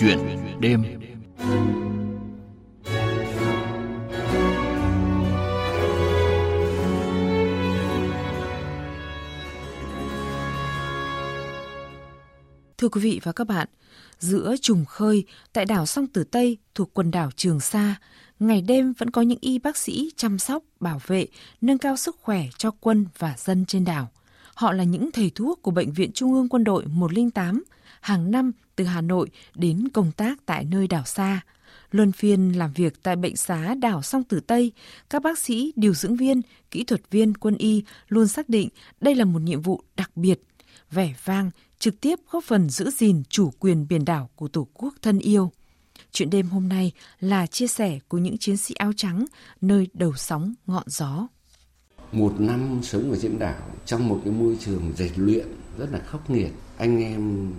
chuyện đêm Thưa quý vị và các bạn, giữa trùng khơi tại đảo Song Tử Tây thuộc quần đảo Trường Sa, ngày đêm vẫn có những y bác sĩ chăm sóc, bảo vệ, nâng cao sức khỏe cho quân và dân trên đảo. Họ là những thầy thuốc của Bệnh viện Trung ương Quân đội 108, hàng năm từ Hà Nội đến công tác tại nơi đảo xa. Luân phiên làm việc tại bệnh xá đảo Song Tử Tây, các bác sĩ, điều dưỡng viên, kỹ thuật viên quân y luôn xác định đây là một nhiệm vụ đặc biệt, vẻ vang, trực tiếp góp phần giữ gìn chủ quyền biển đảo của Tổ quốc thân yêu. Chuyện đêm hôm nay là chia sẻ của những chiến sĩ áo trắng nơi đầu sóng ngọn gió. Một năm sống ở trên đảo trong một cái môi trường rèn luyện rất là khốc nghiệt. Anh em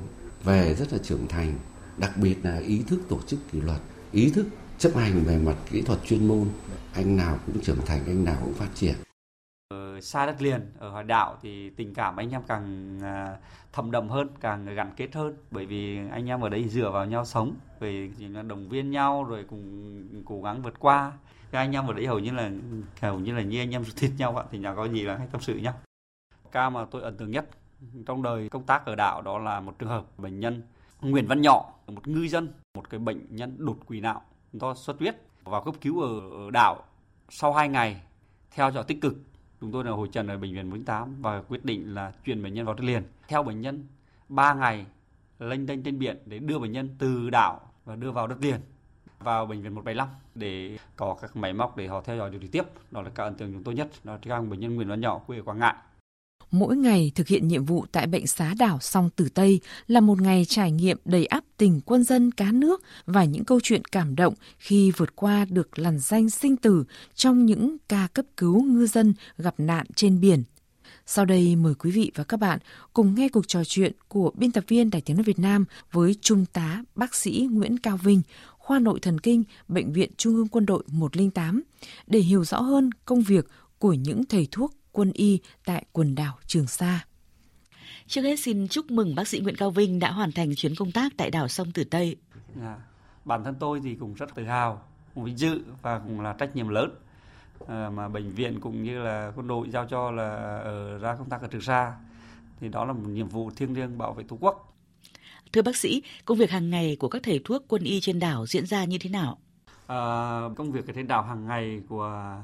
về rất là trưởng thành, đặc biệt là ý thức tổ chức kỷ luật, ý thức chấp hành về mặt kỹ thuật chuyên môn. Anh nào cũng trưởng thành, anh nào cũng phát triển. Xa đất liền, ở hải đảo thì tình cảm anh em càng à, thầm đậm hơn, càng gắn kết hơn. Bởi vì anh em ở đây dựa vào nhau sống, về đồng viên nhau rồi cùng cố gắng vượt qua. Các anh em ở đây hầu như là hầu như là như anh em thịt nhau ạ, thì nhà có gì là hay tâm sự nhau. Ca mà tôi ấn tượng nhất trong đời công tác ở đảo đó là một trường hợp bệnh nhân Nguyễn Văn Nhỏ, một ngư dân, một cái bệnh nhân đột quỵ não do xuất huyết vào cấp cứu ở, ở đảo. Sau 2 ngày theo dõi tích cực, chúng tôi là hội trần ở bệnh viện 48 và quyết định là chuyển bệnh nhân vào đất liền. Theo bệnh nhân 3 ngày lênh đênh trên biển để đưa bệnh nhân từ đảo và đưa vào đất liền, vào bệnh viện 175 để có các máy móc để họ theo dõi điều trị tiếp. Đó là các ấn tượng chúng tôi nhất. Đó là bệnh nhân Nguyễn Văn Nhỏ, quê ở Quảng Ngãi mỗi ngày thực hiện nhiệm vụ tại bệnh xá đảo Song Tử Tây là một ngày trải nghiệm đầy áp tình quân dân cá nước và những câu chuyện cảm động khi vượt qua được lằn danh sinh tử trong những ca cấp cứu ngư dân gặp nạn trên biển. Sau đây mời quý vị và các bạn cùng nghe cuộc trò chuyện của biên tập viên Đài Tiếng nói Việt Nam với Trung tá bác sĩ Nguyễn Cao Vinh, khoa nội thần kinh, Bệnh viện Trung ương Quân đội 108 để hiểu rõ hơn công việc của những thầy thuốc quân y tại quần đảo Trường Sa. Trước hết xin chúc mừng bác sĩ Nguyễn Cao Vinh đã hoàn thành chuyến công tác tại đảo Sông Tử Tây. À, bản thân tôi thì cũng rất tự hào, vinh dự và cũng là trách nhiệm lớn à, mà bệnh viện cũng như là quân đội giao cho là ở ra công tác ở Trường Sa thì đó là một nhiệm vụ thiêng liêng bảo vệ Tổ quốc. Thưa bác sĩ, công việc hàng ngày của các thầy thuốc quân y trên đảo diễn ra như thế nào? À, công việc ở trên đảo hàng ngày của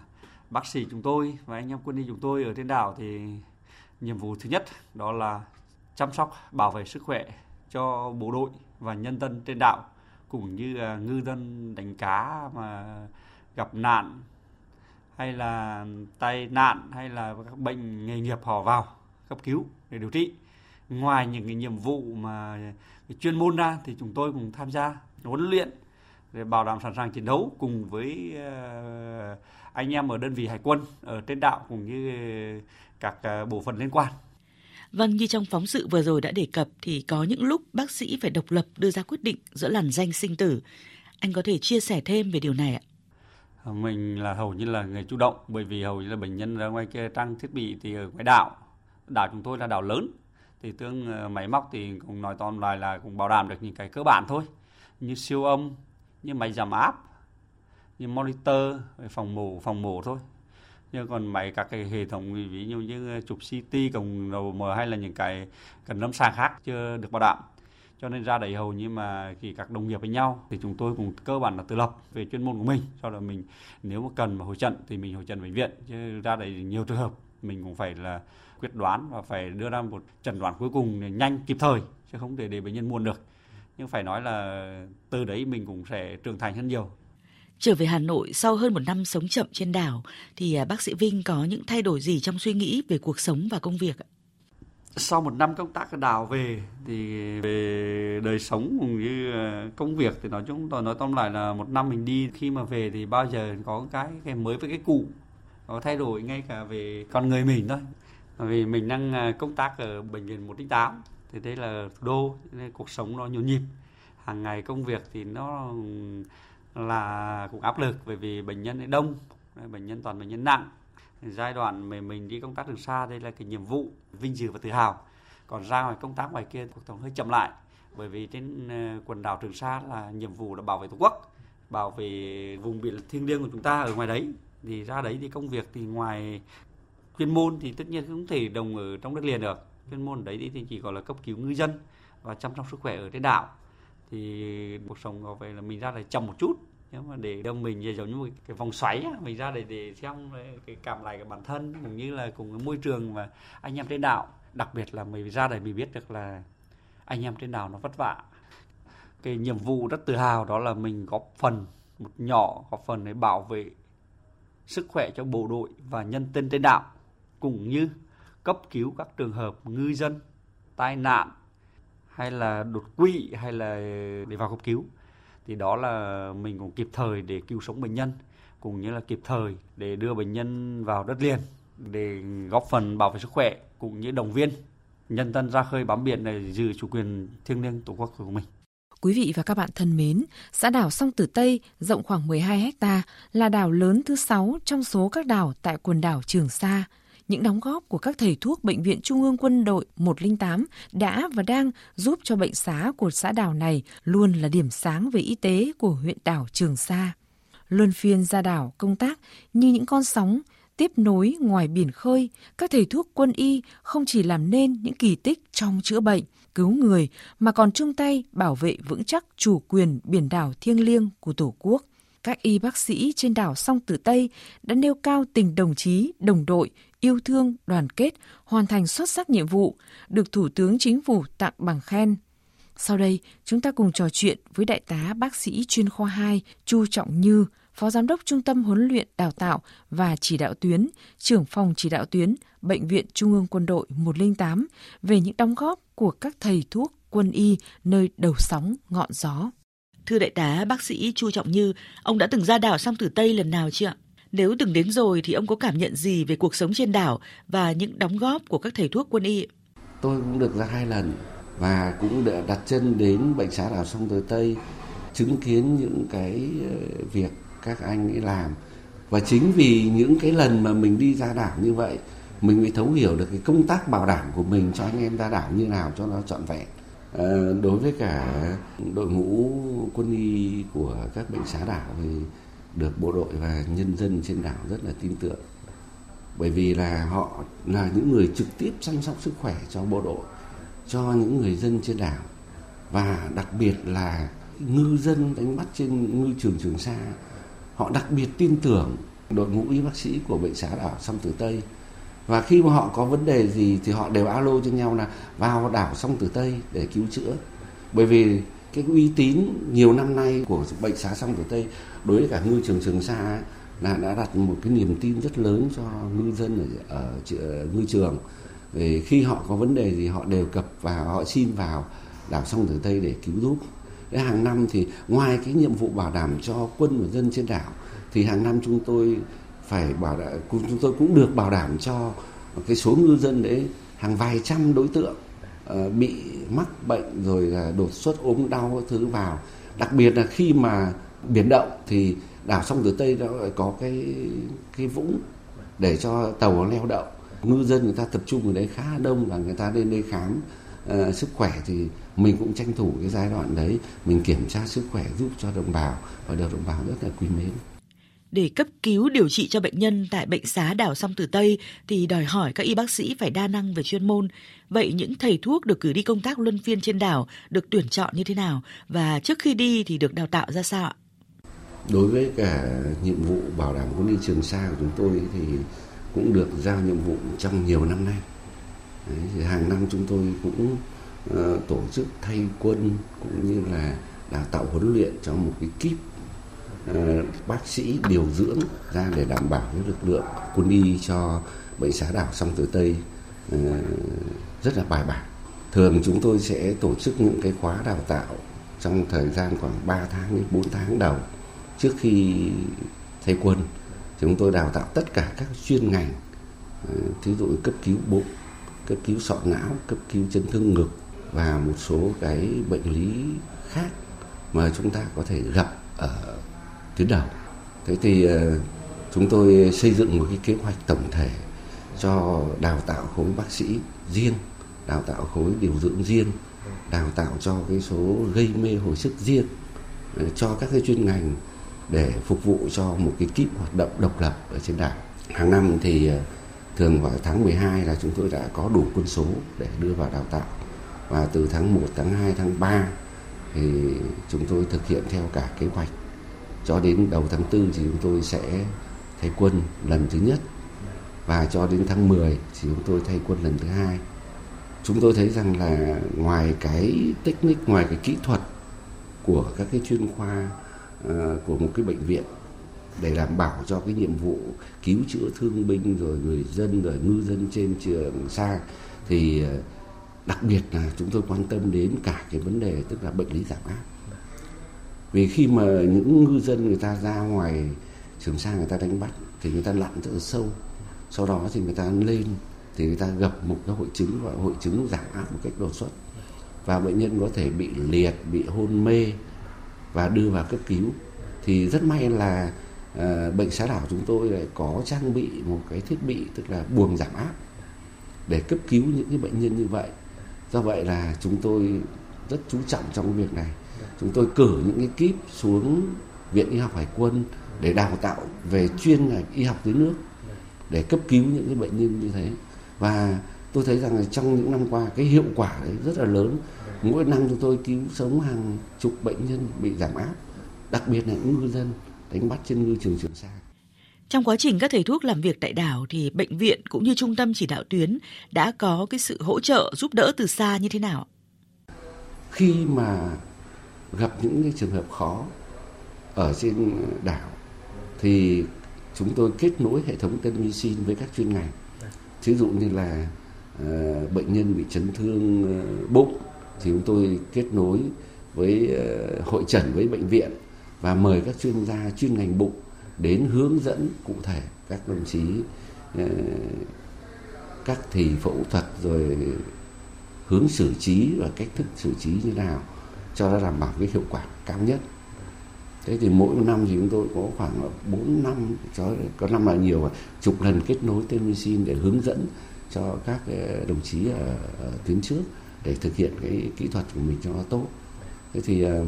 bác sĩ chúng tôi và anh em quân y chúng tôi ở trên đảo thì nhiệm vụ thứ nhất đó là chăm sóc, bảo vệ sức khỏe cho bộ đội và nhân dân trên đảo, cũng như ngư dân đánh cá mà gặp nạn, hay là tai nạn, hay là các bệnh nghề nghiệp họ vào cấp cứu để điều trị. Ngoài những cái nhiệm vụ mà cái chuyên môn ra thì chúng tôi cũng tham gia huấn luyện để bảo đảm sẵn sàng chiến đấu cùng với ờ, anh em ở đơn vị hải quân ở trên đảo cũng như các uh, bộ phận liên quan. Vâng, như trong phóng sự vừa rồi đã đề cập thì có những lúc bác sĩ phải độc lập đưa ra quyết định giữa làn danh sinh tử. Anh có thể chia sẻ thêm về điều này ạ? Mình là hầu như là người chủ động bởi vì hầu như là bệnh nhân ra ngoài kia trang thiết bị thì ở ngoài đảo. Đảo chúng tôi là đảo lớn thì tương máy móc thì cũng nói tóm lại là cũng bảo đảm được những cái cơ bản thôi như siêu âm như máy giảm áp như monitor phòng mổ phòng mổ thôi. Nhưng còn mấy các cái hệ thống, ví dụ như ờ, chụp CT cộng đầu M hay là những cái cần lâm sàng khác chưa được bảo đảm. Cho nên ra đấy hầu như mà khi các đồng nghiệp với nhau thì chúng tôi cũng cơ bản là tự lập về chuyên môn của mình. Sau đó mình, nếu mà cần mà hội trận thì mình hội trận bệnh viện, chứ ra đấy nhiều trường hợp mình cũng phải là quyết đoán và phải đưa ra một chẩn đoán cuối cùng nhanh, kịp thời, chứ không thể để bệnh nhân muộn được. Nhưng phải nói là từ đấy mình cũng sẽ trưởng thành hơn nhiều. Trở về Hà Nội sau hơn một năm sống chậm trên đảo, thì à, bác sĩ Vinh có những thay đổi gì trong suy nghĩ về cuộc sống và công việc? Sau một năm công tác ở đảo về thì về đời sống cũng như à, công việc thì nói chung tôi nói tóm lại là một năm mình đi, khi mà về thì bao giờ có cái cái mới với cái cũ, có thay đổi ngay cả về con người mình thôi vì mình đang à, công tác ở bệnh viện 108 thì đây là thủ đô, nên cuộc sống nó nhộn nhịp hàng ngày công việc thì nó là cũng áp lực bởi vì bệnh nhân đông, bệnh nhân toàn bệnh nhân nặng. Giai đoạn mà mình đi công tác đường xa, đây là cái nhiệm vụ vinh dự và tự hào. Còn ra ngoài công tác ngoài kia, cuộc sống hơi chậm lại, bởi vì trên ờ, quần đảo Trường Sa là nhiệm vụ là bảo vệ tổ quốc, bảo vệ vùng biển thiêng liêng của chúng ta ở ngoài đấy. Thì ra đấy thì công việc thì ngoài chuyên môn thì tất nhiên không thể đồng ở trong đất liền được. Chuyên môn đấy thì chỉ gọi là cấp cứu ngư dân và chăm sóc sức khỏe ở trên đảo thì cuộc sống có phải là mình ra đây chậm một chút. Nhưng mà để đông mình về giống như một cái vòng xoáy mình ra để để xem cái cảm lại cái bản thân, cũng như là cùng cái môi trường mà anh em trên đảo. Đặc biệt là mình ra đây mình biết được là anh em trên đảo nó vất vả. Cái nhiệm vụ rất tự hào đó là mình góp phần, một nhỏ góp phần để bảo vệ sức khỏe cho bộ đội và nhân dân trên đảo, cũng như cấp cứu các trường hợp ngư dân tai nạn hay là đột quỵ hay là để vào cấp cứu thì đó là mình cũng kịp thời để cứu sống bệnh nhân cũng như là kịp thời để đưa bệnh nhân vào đất liền để góp phần bảo vệ sức khỏe cũng như động viên nhân dân ra khơi bám biển để giữ chủ quyền thiêng liêng tổ quốc của mình. Quý vị và các bạn thân mến, xã đảo Song Tử Tây rộng khoảng 12 hecta là đảo lớn thứ 6 trong số các đảo tại quần đảo Trường Sa. Những đóng góp của các thầy thuốc Bệnh viện Trung ương Quân đội 108 đã và đang giúp cho bệnh xá của xã đảo này luôn là điểm sáng về y tế của huyện đảo Trường Sa. Luân phiên ra đảo công tác như những con sóng tiếp nối ngoài biển khơi, các thầy thuốc quân y không chỉ làm nên những kỳ tích trong chữa bệnh, cứu người mà còn chung tay bảo vệ vững chắc chủ quyền biển đảo thiêng liêng của Tổ quốc. Các y bác sĩ trên đảo Song Tử Tây đã nêu cao tình đồng chí, đồng đội, yêu thương, đoàn kết, hoàn thành xuất sắc nhiệm vụ, được Thủ tướng Chính phủ tặng bằng khen. Sau đây, chúng ta cùng trò chuyện với Đại tá bác sĩ chuyên khoa 2 Chu Trọng Như, Phó Giám đốc Trung tâm Huấn luyện Đào tạo và Chỉ đạo tuyến, trưởng phòng chỉ đạo tuyến, Bệnh viện Trung ương Quân đội 108 về những đóng góp của các thầy thuốc quân y nơi đầu sóng ngọn gió. Thưa đại tá bác sĩ Chu Trọng Như, ông đã từng ra đảo sang Tử Tây lần nào chưa ạ? Nếu từng đến rồi thì ông có cảm nhận gì về cuộc sống trên đảo và những đóng góp của các thầy thuốc quân y? Tôi cũng được ra hai lần và cũng đã đặt chân đến bệnh xá đảo sông Tới Tây chứng kiến những cái ờ, việc các anh ấy làm và chính vì những cái lần mà mình đi ra đảo như vậy mình mới thấu hiểu được cái công tác bảo đảm của mình cho anh em ra đảo như nào cho nó trọn vẹn à, đối với cả đội ngũ quân y của các bệnh xá đảo thì được bộ đội và nhân dân trên đảo rất là tin tưởng. Bởi vì là họ là những người trực tiếp chăm sóc sức khỏe cho bộ đội, cho những người dân trên đảo. Và đặc biệt là ngư dân đánh bắt trên ngư trường Trường Sa, họ đặc biệt tin tưởng đội ngũ y bác sĩ của bệnh xá đảo Song Tử Tây. Và khi mà họ có vấn đề gì thì họ đều alo cho nhau là vào đảo Song Tử Tây để cứu chữa. Bởi vì cái uy tín nhiều năm nay của bệnh xá Song Tử Tây đối với cả ngư trường Trường Sa là đã đặt một cái niềm tin rất lớn cho ngư dân ở, ở ngư trường. Để khi họ có vấn đề gì họ đều cập vào họ xin vào đảo Song Tử Tây để cứu giúp. Thế hàng năm thì ngoài cái nhiệm vụ bảo đảm cho quân và dân trên đảo thì hàng năm chúng tôi phải bảo đảm chúng tôi cũng được bảo đảm cho cái số ngư dân đấy hàng vài trăm đối tượng. Ờ, bị mắc bệnh rồi là đột xuất ốm đau thứ vào. Đặc biệt là khi mà biển động thì đảo sông tử tây nó có cái cái vũng để cho tàu nó đậu. Ngư dân người ta tập trung ở đấy khá đông và người ta lên đây khám uh, sức khỏe thì mình cũng tranh thủ cái giai đoạn đấy mình kiểm tra sức khỏe giúp cho đồng bào và được đồng bào rất là quý mến để cấp cứu điều trị cho bệnh nhân tại bệnh xá đảo Song Tử Tây thì đòi hỏi các y bác sĩ phải đa năng về chuyên môn. Vậy những thầy thuốc được cử đi công tác luân phiên trên đảo được tuyển chọn như thế nào và trước khi đi thì được đào tạo ra sao ạ? Đối với cả nhiệm vụ bảo đảm quân y Trường Sa của chúng tôi thì cũng được giao nhiệm vụ trong nhiều năm nay. Đấy, thì hàng năm chúng tôi cũng uh, tổ chức thay quân cũng như là đào tạo huấn luyện cho một cái kíp Ờ, bác sĩ điều dưỡng ra để đảm bảo cái lực lượng quân y cho bệnh xá đảo sông tử tây ờ, rất là bài bản. Thường chúng tôi sẽ tổ chức những cái khóa đào tạo trong thời gian khoảng 3 tháng đến 4 tháng đầu trước khi thay quân. Chúng tôi đào tạo tất cả các chuyên ngành ờ, thí dụ cấp cứu bụng, cấp cứu sọ não, cấp cứu chấn thương ngực và một số cái bệnh lý khác mà chúng ta có thể gặp ở tuyến đầu thế thì ờ, chúng tôi xây dựng một cái kế hoạch tổng thể cho đào tạo khối bác sĩ riêng đào tạo khối điều dưỡng riêng đào tạo cho cái số gây mê hồi sức riêng ờ, cho các cái chuyên ngành để phục vụ cho một cái kíp hoạt động độc lập ở trên đảo. Hàng năm thì ờ, thường vào tháng 12 là chúng tôi đã có đủ quân số để đưa vào đào tạo. Và từ tháng 1, tháng 2, tháng 3 thì chúng tôi thực hiện theo cả kế hoạch. Cho đến đầu tháng 4 thì chúng tôi sẽ thay quân lần thứ nhất và cho đến tháng 10 thì chúng tôi thay quân lần thứ hai. Chúng tôi thấy rằng là ngoài cái technique, ngoài cái kỹ thuật của các cái chuyên khoa uh, của một cái bệnh viện để đảm bảo cho cái nhiệm vụ cứu chữa thương binh rồi người dân rồi ngư dân trên trường xa thì ờ, đặc biệt là chúng tôi quan tâm đến cả cái vấn đề tức là bệnh lý giảm áp vì khi mà những ngư dân người ta ra ngoài trường sa người ta đánh bắt thì người ta lặn rất là sâu sau đó thì người ta lên thì người ta gặp một cái hội chứng gọi hội chứng giảm áp một cách đột xuất. Và bệnh nhân có thể bị liệt bị hôn mê và đưa vào cấp cứu. Thì rất may là uh, bệnh xá đảo chúng tôi lại có trang bị một cái thiết bị tức là buồng giảm áp để cấp cứu những cái bệnh nhân như vậy. Do vậy là chúng tôi rất chú trọng trong việc này chúng tôi cử những cái kíp xuống viện y học hải quân để đào tạo về chuyên ngành y học dưới nước để cấp cứu những cái bệnh nhân như thế. Và tôi thấy rằng là trong những năm qua cái hiệu quả đấy rất là lớn. Mỗi năm chúng tôi cứu sống hàng chục bệnh nhân bị giảm áp đặc biệt là những ngư dân đánh bắt trên ngư trường trường sa. Trong quá trình các thầy thuốc làm việc tại đảo thì bệnh viện cũng như trung tâm chỉ đạo tuyến đã có cái sự hỗ trợ giúp đỡ từ xa như thế nào? Khi mà gặp những cái trường hợp khó ở trên đảo thì chúng tôi kết nối hệ thống telemedicine với các chuyên ngành. Ví dụ như là uh, bệnh nhân bị chấn thương uh, bụng thì chúng tôi kết nối với uh, hội trần với bệnh viện và mời các chuyên gia chuyên ngành bụng đến hướng dẫn cụ thể các đồng chí uh, các thì phẫu thuật rồi hướng xử trí và cách thức xử trí như nào cho nó đảm bảo cái hiệu quả cao nhất. Thế thì mỗi năm thì chúng tôi có khoảng 4 năm cho có năm là nhiều mà chục lần kết nối telemedicine để hướng dẫn cho các ờ, đồng chí ở, ở tuyến trước để thực hiện cái kỹ thuật của mình cho nó tốt. Thế thì ờ,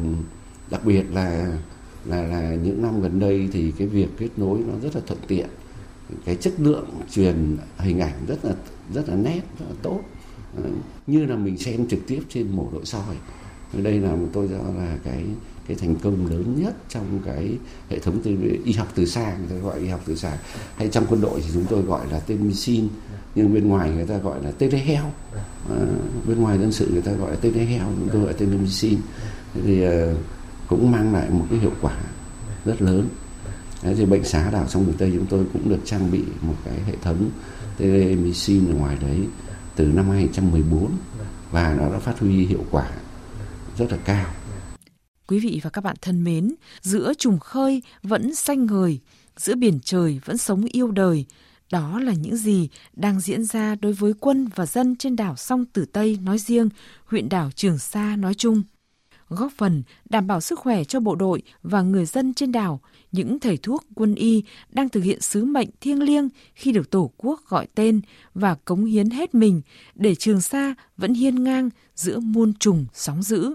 đặc biệt là là là những năm gần đây thì cái việc kết nối nó rất là thuận tiện. Cái chất lượng truyền hình ảnh rất là rất là nét rất là tốt. Ờ, như là mình xem trực tiếp trên mổ nội soi đây là tôi cho là cái cái thành công lớn nhất trong cái hệ thống từ y học từ xa người ta gọi y học từ xa. Hay trong quân đội thì chúng tôi gọi là telemedicine nhưng bên ngoài người ta gọi là telehealth à, bên ngoài dân sự người ta gọi là telehealth chúng tôi gọi là telemedicine thì uh, cũng mang lại một cái hiệu quả rất lớn. Đấy, thì bệnh xá đảo sông miền Tây chúng tôi cũng được trang bị một cái hệ thống telemedicine ở ngoài đấy từ năm 2014 và nó đã phát huy hiệu quả rất là cao. Quý vị và các bạn thân mến, giữa trùng khơi vẫn xanh người giữa biển trời vẫn sống yêu đời. Đó là những gì đang diễn ra đối với quân và dân trên đảo Song Tử Tây nói riêng, huyện đảo Trường Sa nói chung góp phần đảm bảo sức khỏe cho bộ đội và người dân trên đảo, những thầy thuốc quân y đang thực hiện sứ mệnh thiêng liêng khi được Tổ quốc gọi tên và cống hiến hết mình để Trường Sa vẫn hiên ngang giữa muôn trùng sóng dữ.